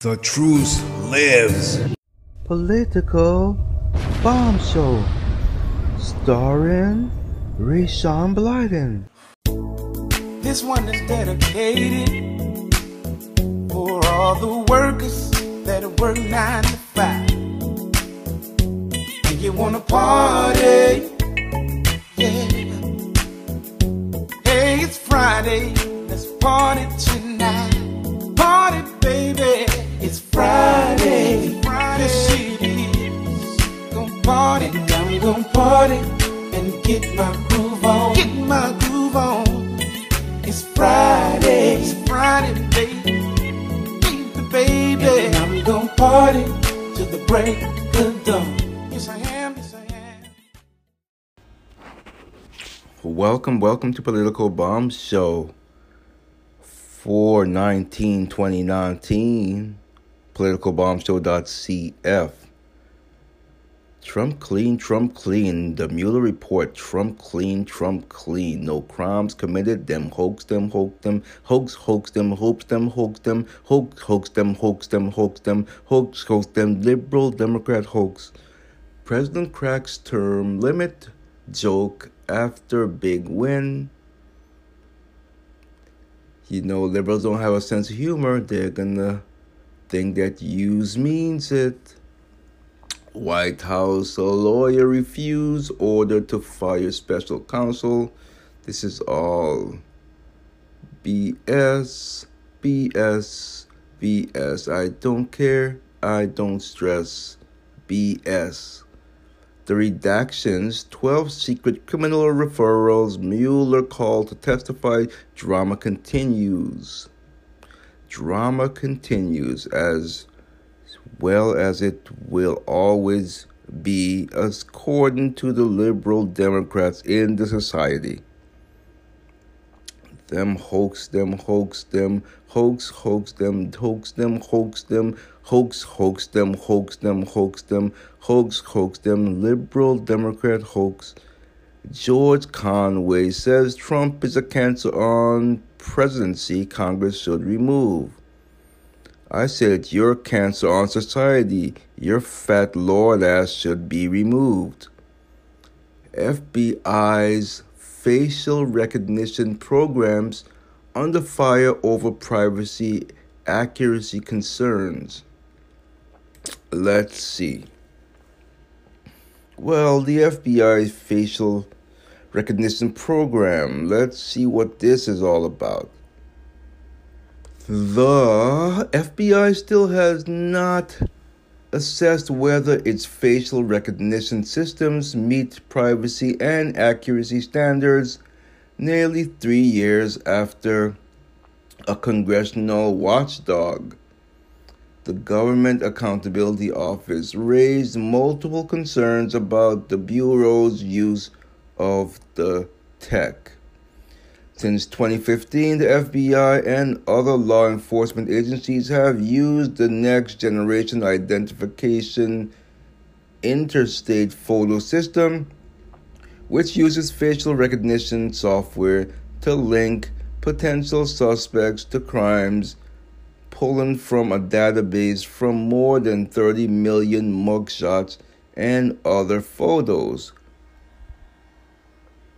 The truth lives. Political Bomb Show, starring Rayshawn Blyden. This one is dedicated for all the workers that work nine to five. And you wanna party, yeah. Hey, it's Friday, let's party tonight. Party, baby, party, I'm gonna party and get my groove on. Get my groove on. It's Friday, it's Friday, baby, baby, baby. And I'm gonna party till the break of dawn. Yes, I am, yes, I am. Welcome, welcome to Political Bomb Show for 19 2019. PoliticalBombShow.cf. Trump clean, Trump clean. The Mueller report Trump clean, Trump clean. No crimes committed. Them hoax them, hoax them, hoax, hoax them, hoax them, hoax them, hoax, hoax them, hoax them, hoax them, hoax, hoax them. Liberal Democrat hoax. President cracks term limit joke after big win. You know, liberals don't have a sense of humor. They're gonna think that use means it. White House, lawyer refused order to fire special counsel. This is all BS, BS, BS. I don't care. I don't stress. BS. The redactions, 12 secret criminal referrals, Mueller called to testify, drama continues. Drama continues as well as it will always be according to the liberal Democrats in the society. Them hoax, them hoax, them hoax, hoax, them hoax, them hoax, them hoax, hoax, them hoax, them hoax, them hoax, hoax, them liberal Democrat hoax. George Conway says Trump is a cancer on presidency Congress should remove. I said your cancer on society, your fat lord ass should be removed. FBI's facial recognition programs under fire over privacy accuracy concerns. Let's see. Well, the FBI's facial recognition program. Let's see what this is all about. The FBI still has not assessed whether its facial recognition systems meet privacy and accuracy standards nearly three years after a congressional watchdog. The Government Accountability Office raised multiple concerns about the Bureau's use of the tech. Since 2015, the FBI and other law enforcement agencies have used the next generation identification interstate photo system, which uses facial recognition software to link potential suspects to crimes pulling from a database from more than 30 million mugshots and other photos.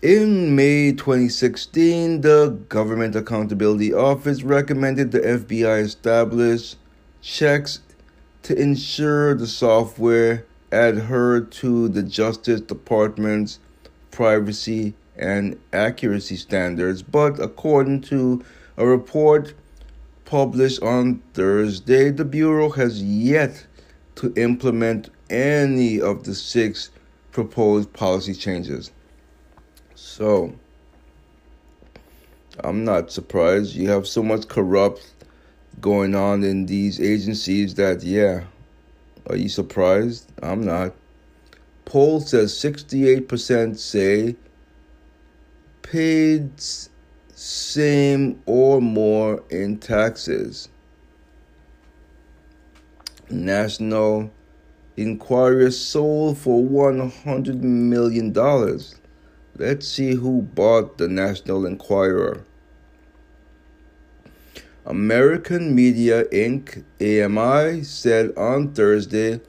In May 2016, the Government Accountability Office recommended the FBI establish checks to ensure the software adhered to the Justice Department's privacy and accuracy standards. But according to a report published on Thursday, the Bureau has yet to implement any of the six proposed policy changes. So, I'm not surprised. You have so much corrupt going on in these agencies that, yeah, are you surprised? I'm not. Poll says 68% say paid same or more in taxes. National Enquirer sold for $100 million. Let's see who bought the National Enquirer. American Media Inc., AMI, said on Thursday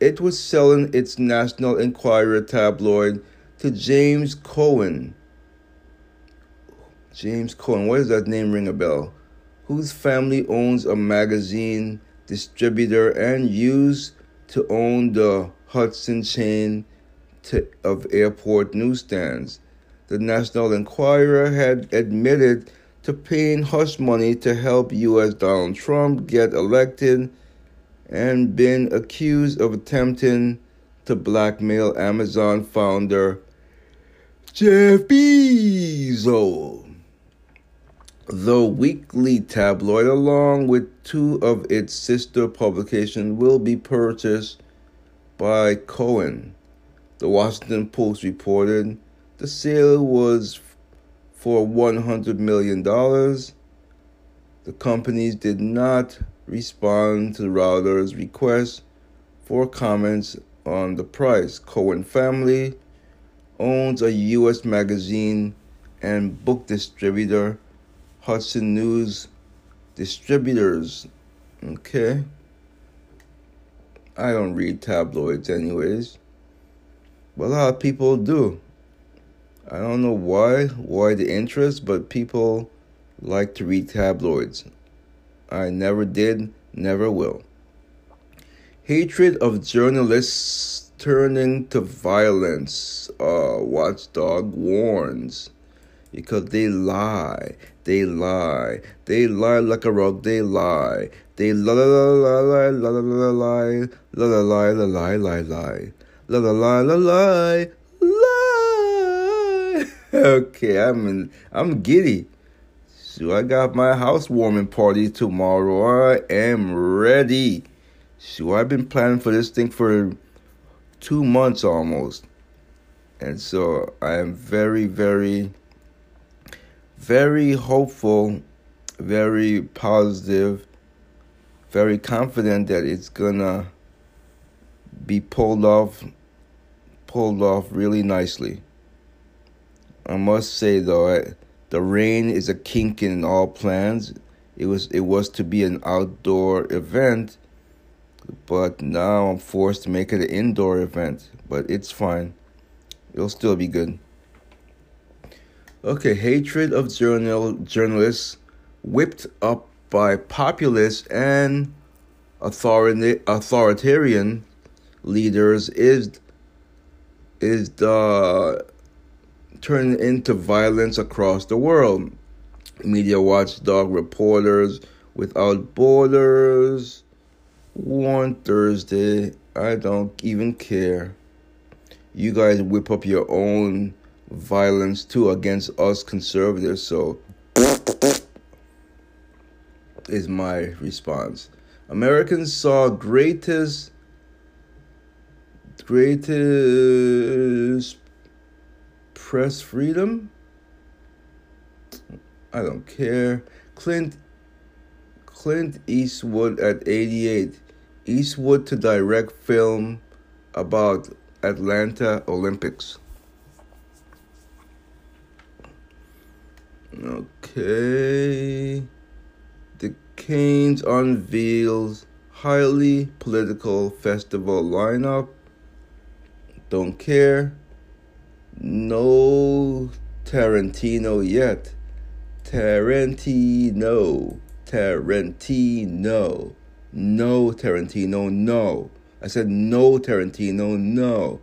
it was selling its National Enquirer tabloid to James Cohen. James Cohen, what does that name ring a bell? Whose family owns a magazine distributor and used to own the Hudson chain to, of airport newsstands. The National Enquirer had admitted to paying hush money to help U.S. Donald Trump get elected and been accused of attempting to blackmail Amazon founder Jeff Bezos. The weekly tabloid, along with two of its sister publications, will be purchased by Cohen. The Washington Post reported the sale was for $100 million. The companies did not respond to Reuters' request for comments on the price. Cohen family owns a U.S. magazine and book distributor, Hudson News Distributors. Okay. I don't read tabloids, anyways, but a lot of people do. I don't know why, why the interest, but people like to read tabloids. I never did, never will. Hatred of journalists turning to violence. Uh, Watchdog warns because they lie, they lie, they lie like a rug, they lie, they la la la la la la la la la la la la la la la la la la la. Okay, I'm in, I'm giddy. So I got my housewarming party tomorrow. I am ready. So I've been planning for this thing for two months almost. And so I am very, very, very hopeful, very positive, very confident that it's gonna be pulled off, pulled off really nicely. I must say though, I, the rain is a kink in all plans. It was it was to be an outdoor event, but now I'm forced to make it an indoor event. But it's fine. It'll still be good. Okay, hatred of journal journalists whipped up by populists and authoritarian leaders is is the turning into violence across the world. Media watchdog reporters without borders warned Thursday. I don't even care. You guys whip up your own violence too against us conservatives, so is my response. Americans saw greatest greatest press freedom. I don't care. Clint Clint Eastwood at 88. Eastwood to direct film about Atlanta Olympics. Okay. The Cannes unveils highly political festival lineup. Don't care. No Tarantino yet. Tarantino. Tarantino. No Tarantino, no. I said no Tarantino, no.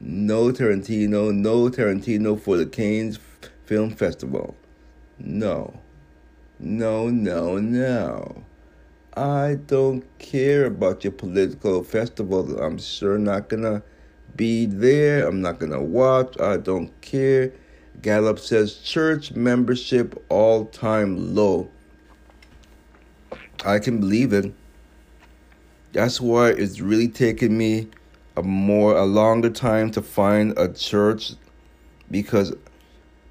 No Tarantino, no Tarantino for the Cannes Film Festival. No. No, no, no. I don't care about your political festival. I'm sure not gonna be there. I'm not gonna watch. I don't care. Gallup says church membership all time low. I can believe it. That's why it's really taken me a more a longer time to find a church because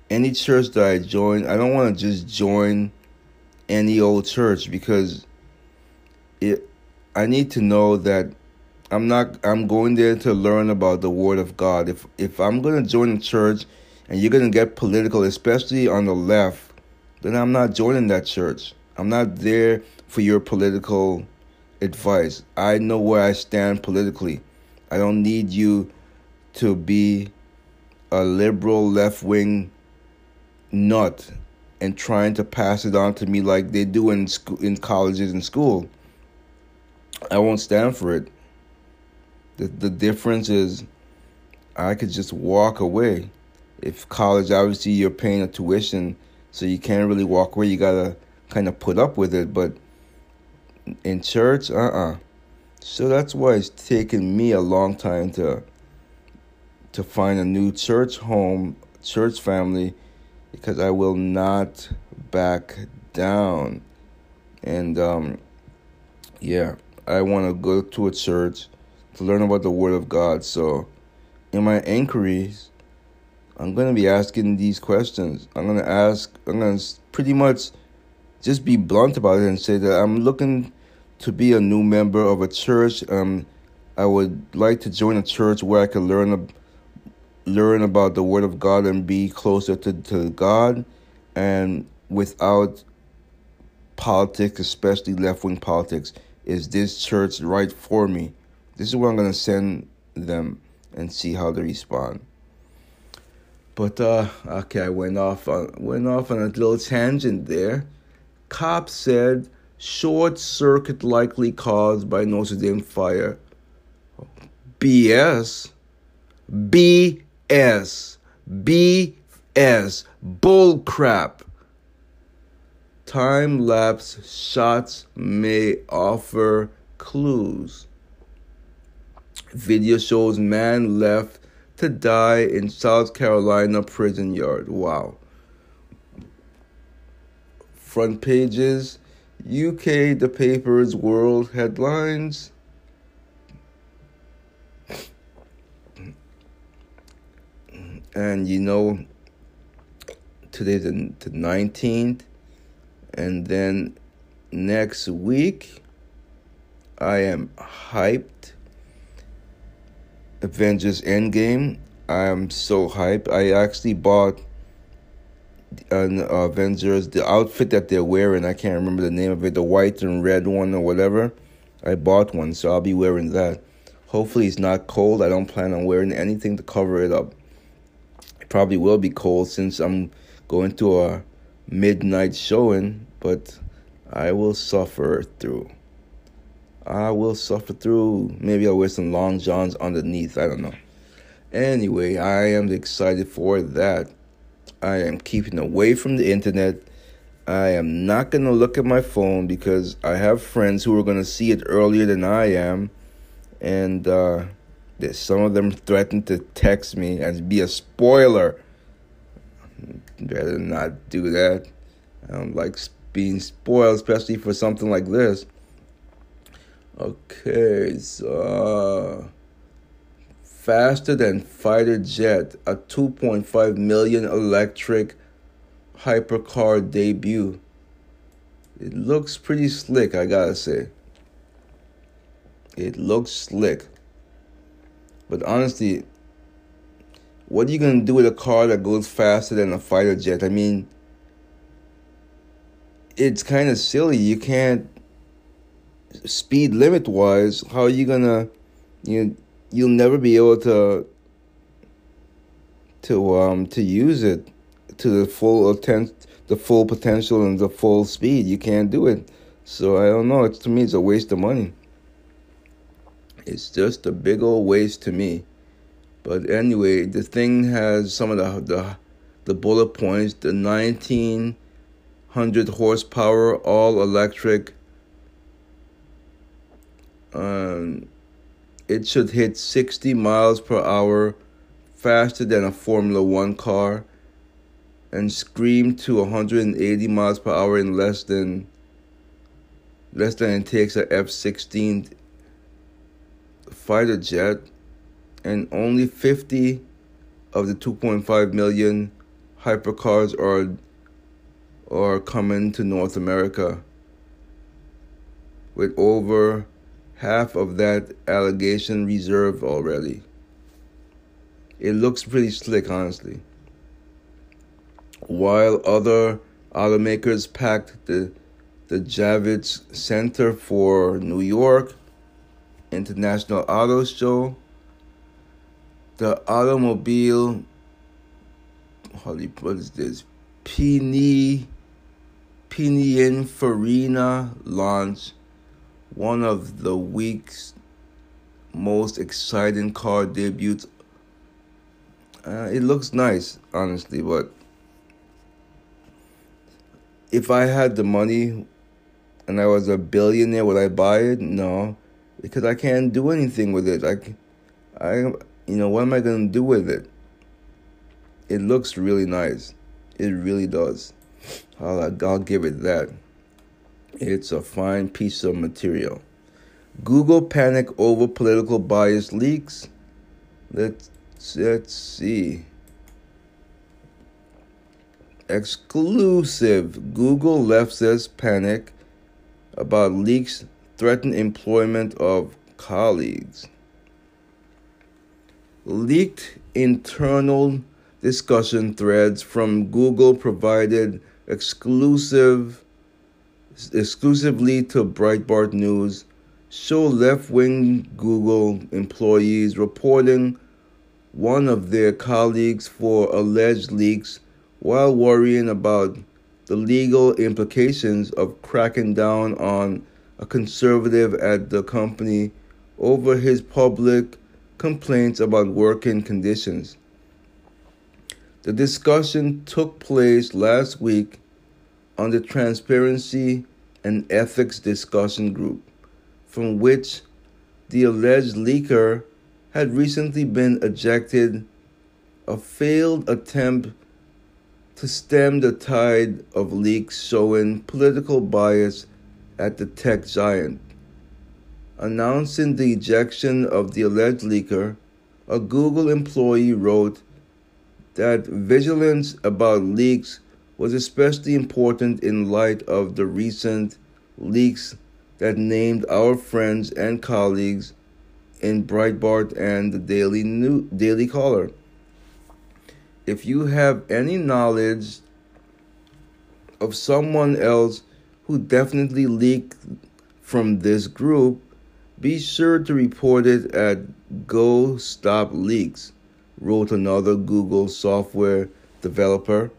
any church that I join, I don't want to just join any old church because it I need to know that I'm not I'm going there to learn about the word of God. If if I'm to join a church and you're to get political, especially on the left, then I'm not joining that church. I'm not there for your political advice. I know where I stand politically. I don't need you to be a liberal left wing nut and trying to pass it on to me like they do in school, in colleges and school. I won't stand for it. The the difference is I could just walk away. If college obviously you're paying a tuition, so you can't really walk away, you gotta kind of put up with it, but in church, uh uh-uh. uh So that's why it's taken me a long time to to find a new church home, church family, because I will not back down. And um, yeah, I want to go to a church to learn about the Word of God. So in my inquiries, I'm going to be asking these questions. I'm going to ask, I'm going to pretty much just be blunt about it and say that I'm looking to be a new member of a church. Um, I would like to join a church where I can learn learn about the Word of God and be closer to, to God, and without politics, especially left wing politics. Is this church right for me? This is where I'm going to send them and see how they respond. But uh, okay, I went off on went off on a little tangent there. Cops said short circuit likely caused by Notre Dame fire. BS. BS. BS. Bull crap. Time lapse shots may offer clues. Video shows man left to die in South Carolina prison yard. Wow. Front pages UK, the papers, world headlines. And you know, today's the, the 19th, and then next week, I am hyped. Avengers Endgame. I am so hyped. I actually bought an Avengers, the outfit that they're wearing, I can't remember the name of it, the white and red one or whatever. I bought one, so I'll be wearing that. Hopefully, it's not cold. I don't plan on wearing anything to cover it up. It probably will be cold since I'm going to a midnight showing, but I will suffer through. I will suffer through. Maybe I'll wear some long johns underneath. I don't know. Anyway, I am excited for that. I am keeping away from the internet. I am not going to look at my phone because I have friends who are going to see it earlier than I am. And uh, some of them threatened to text me and be a spoiler. Better not do that. I don't like being spoiled, especially for something like this. Okay, so. Faster than fighter jet, a 2.5 million electric hypercar debut. It looks pretty slick, I gotta say. It looks slick. But honestly, what are you gonna do with a car that goes faster than a fighter jet? I mean, it's kind of silly. You can't speed limit wise. How are you gonna you you'll never be able to to um to use it to the full intent, the full potential and the full speed. You can't do it. So I don't know. It's to me, it's a waste of money. It's just a big old waste to me. But anyway, the thing has some of the the, the bullet points. The nineteen hundred horsepower all electric. Um, it should hit 60 miles per hour faster than a Formula One car and scream to 180 miles per hour in less than less than it takes a F-16 fighter jet. And only 50 of the 2.5 million hypercars are are coming to North America with over half of that allegation reserved already. It looks pretty slick, honestly. While other automakers packed the the Javits Center for New York International Auto Show, the automobile, holy, what is this? Pini, Pininfarina launch, one of the week's most exciting car debuts. Uh, it looks nice, honestly, but if I had the money and I was a billionaire, would I buy it? No, because I can't do anything with it. I, I, you know, what am I gonna do with it? It looks really nice. It really does. I'll, I'll give it that. It's a fine piece of material. Google panic over political bias leaks. Let's let's see. Exclusive. Google left says panic about leaks threaten employment of colleagues. Leaked internal discussion threads from Google provided exclusive exclusively to Breitbart News show left-wing Google employees reporting one of their colleagues for alleged leaks while worrying about the legal implications of cracking down on a conservative at the company over his public complaints about working conditions. The discussion took place last week on the Transparency and Ethics Discussion Group, from which the alleged leaker had recently been ejected, a failed attempt to stem the tide of leaks showing political bias at the tech giant. Announcing the ejection of the alleged leaker, a Google employee wrote that vigilance about leaks was especially important in light of the recent leaks that named our friends and colleagues in Breitbart and the Daily New- Daily Caller. If you have any knowledge of someone else who definitely leaked from this group, be sure to report it at Go Stop Leaks, wrote another Google software developer,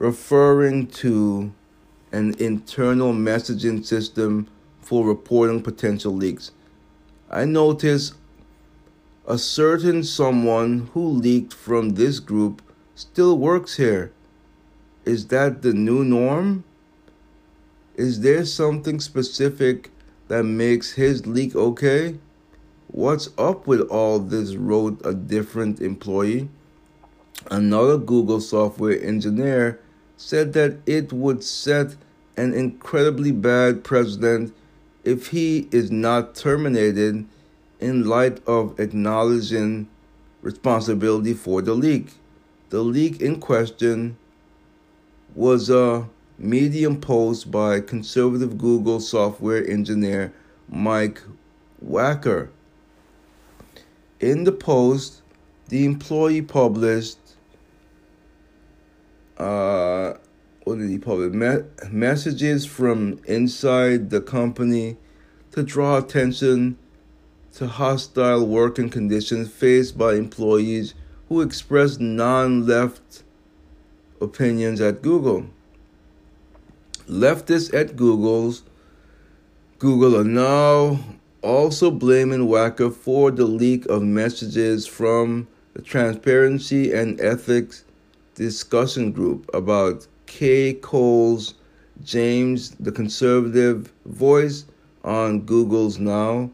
referring to an internal messaging system for reporting potential leaks. I noticed a certain someone who leaked from this group still works here. Is that the new norm? Is there something specific that makes his leak okay? What's up with all this? wrote a different employee. Another Google software engineer said that it would set an incredibly bad precedent if he is not terminated in light of acknowledging responsibility for the leak. The leak in question was a Medium post by conservative Google software engineer Mike Wacker. In the post, the employee published uh, what did he publish? Me- messages from inside the company to draw attention to hostile working conditions faced by employees who express non left opinions at Google. Leftists at Google's Google are now also blaming Wacker for the leak of messages from the Transparency and Ethics discussion group about Kay Coles James, the conservative voice on Google's Now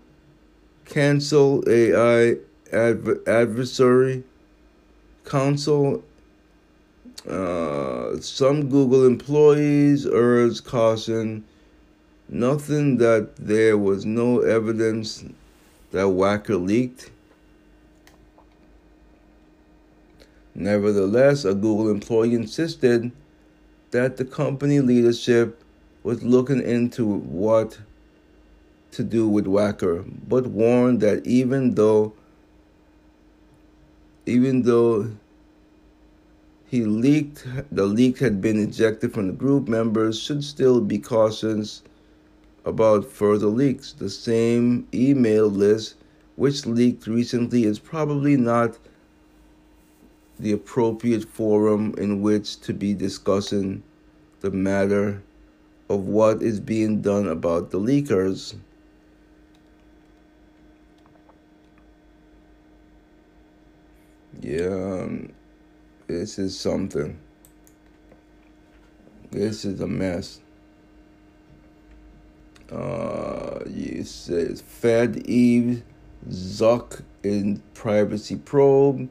Cancel AI adver- Advisory Council. Uh, some Google employees urged caution, nothing that there was no evidence that Wacker leaked. Nevertheless, a Google employee insisted that the company leadership was looking into what to do with Wacker, but warned that even though even though he leaked the leak had been ejected from the group members should still be cautious about further leaks. The same email list which leaked recently is probably not the appropriate forum in which to be discussing the matter of what is being done about the leakers. Yeah, this is something. This is a mess. Uh, you says Fed Eve Zuck in privacy probe.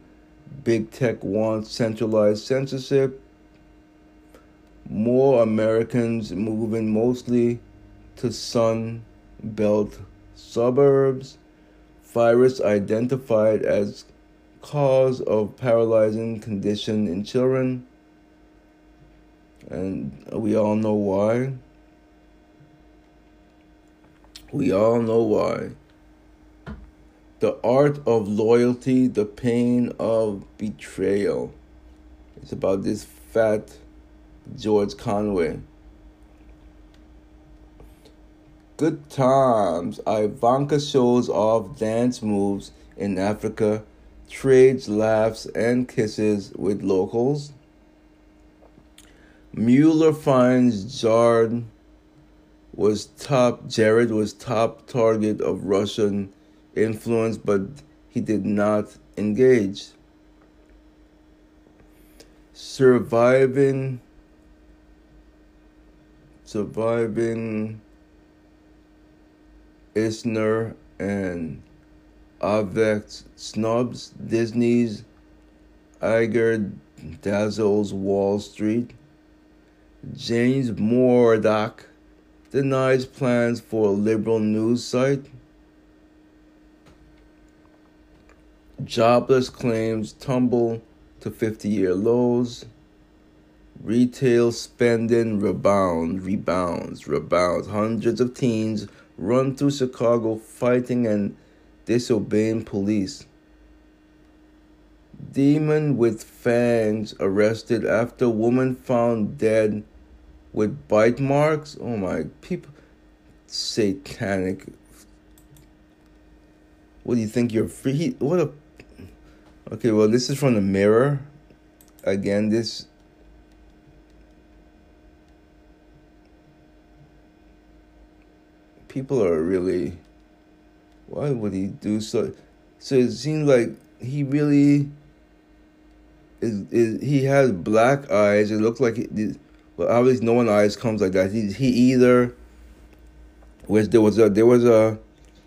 Big tech wants centralized censorship. More Americans moving mostly to Sun Belt suburbs. Virus identified as cause of paralyzing condition in children. And we all know why. We all know why. The art of loyalty, the pain of betrayal. It's about this fat George Conway. Good times. Ivanka shows off dance moves in Africa, trades laughs and kisses with locals. Mueller finds Jared was top Jared was top target of Russian influence, but he did not engage. Surviving surviving Eisner and Avex snubs Disney's Iger dazzles Wall Street. James Murdoch denies plans for a liberal news site. Jobless claims tumble to 50 year lows. Retail spending rebounds, rebounds, rebounds. Hundreds of teens run through Chicago fighting and disobeying police. Demon with fangs arrested after woman found dead with bite marks. Oh my people satanic. What do you think you're free? What a Okay, well this is from the mirror. Again, this people are really why would he do so? So it seems like he really is, is he has black eyes. It looks like he, well obviously no one eyes comes like that. He, he either was there was a there was a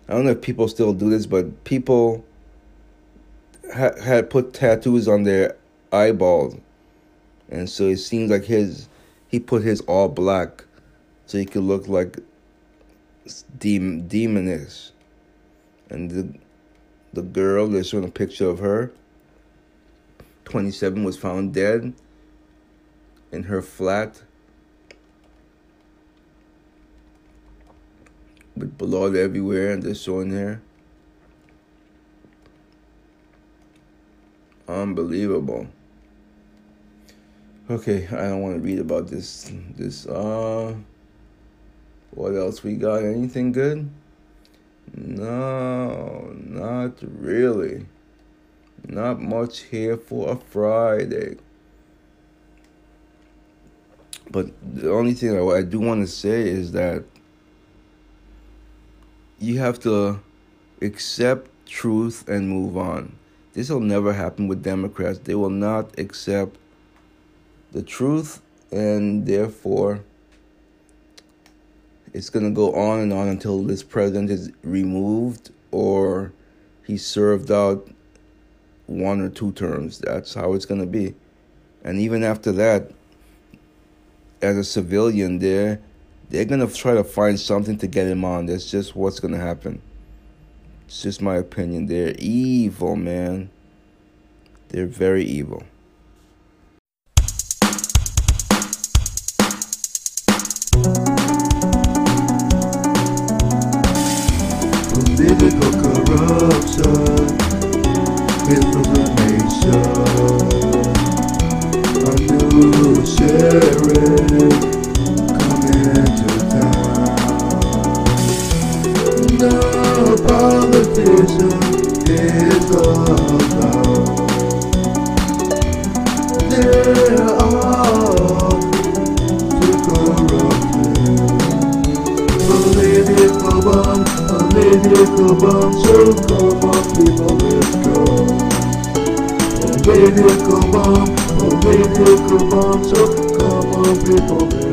i don't know if people still do this but people had, had put tattoos on their eyeballs and so it seems like his he put his all black so he could look like demon demonish, and the the girl they're showing a picture of her. Twenty seven was found dead in her flat with blood everywhere, and they're showing her. Unbelievable. Okay, I don't want to read about this. This uh. What else we got? Anything good? No, not really. Not much here for a Friday. But the only thing I do want to say is that you have to accept truth and move on. This will never happen with Democrats. They will not accept the truth and therefore it's going to go on and on until this president is removed or he served out one or two terms. That's how it's going to be. And even after that, as a civilian, they're, they're going to try to find something to get him on. That's just what's going to happen. It's just my opinion. They're evil, man. They're very evil. If come so come on, people, let's go. Oh, baby, come on, oh, baby, come on, so come on, people,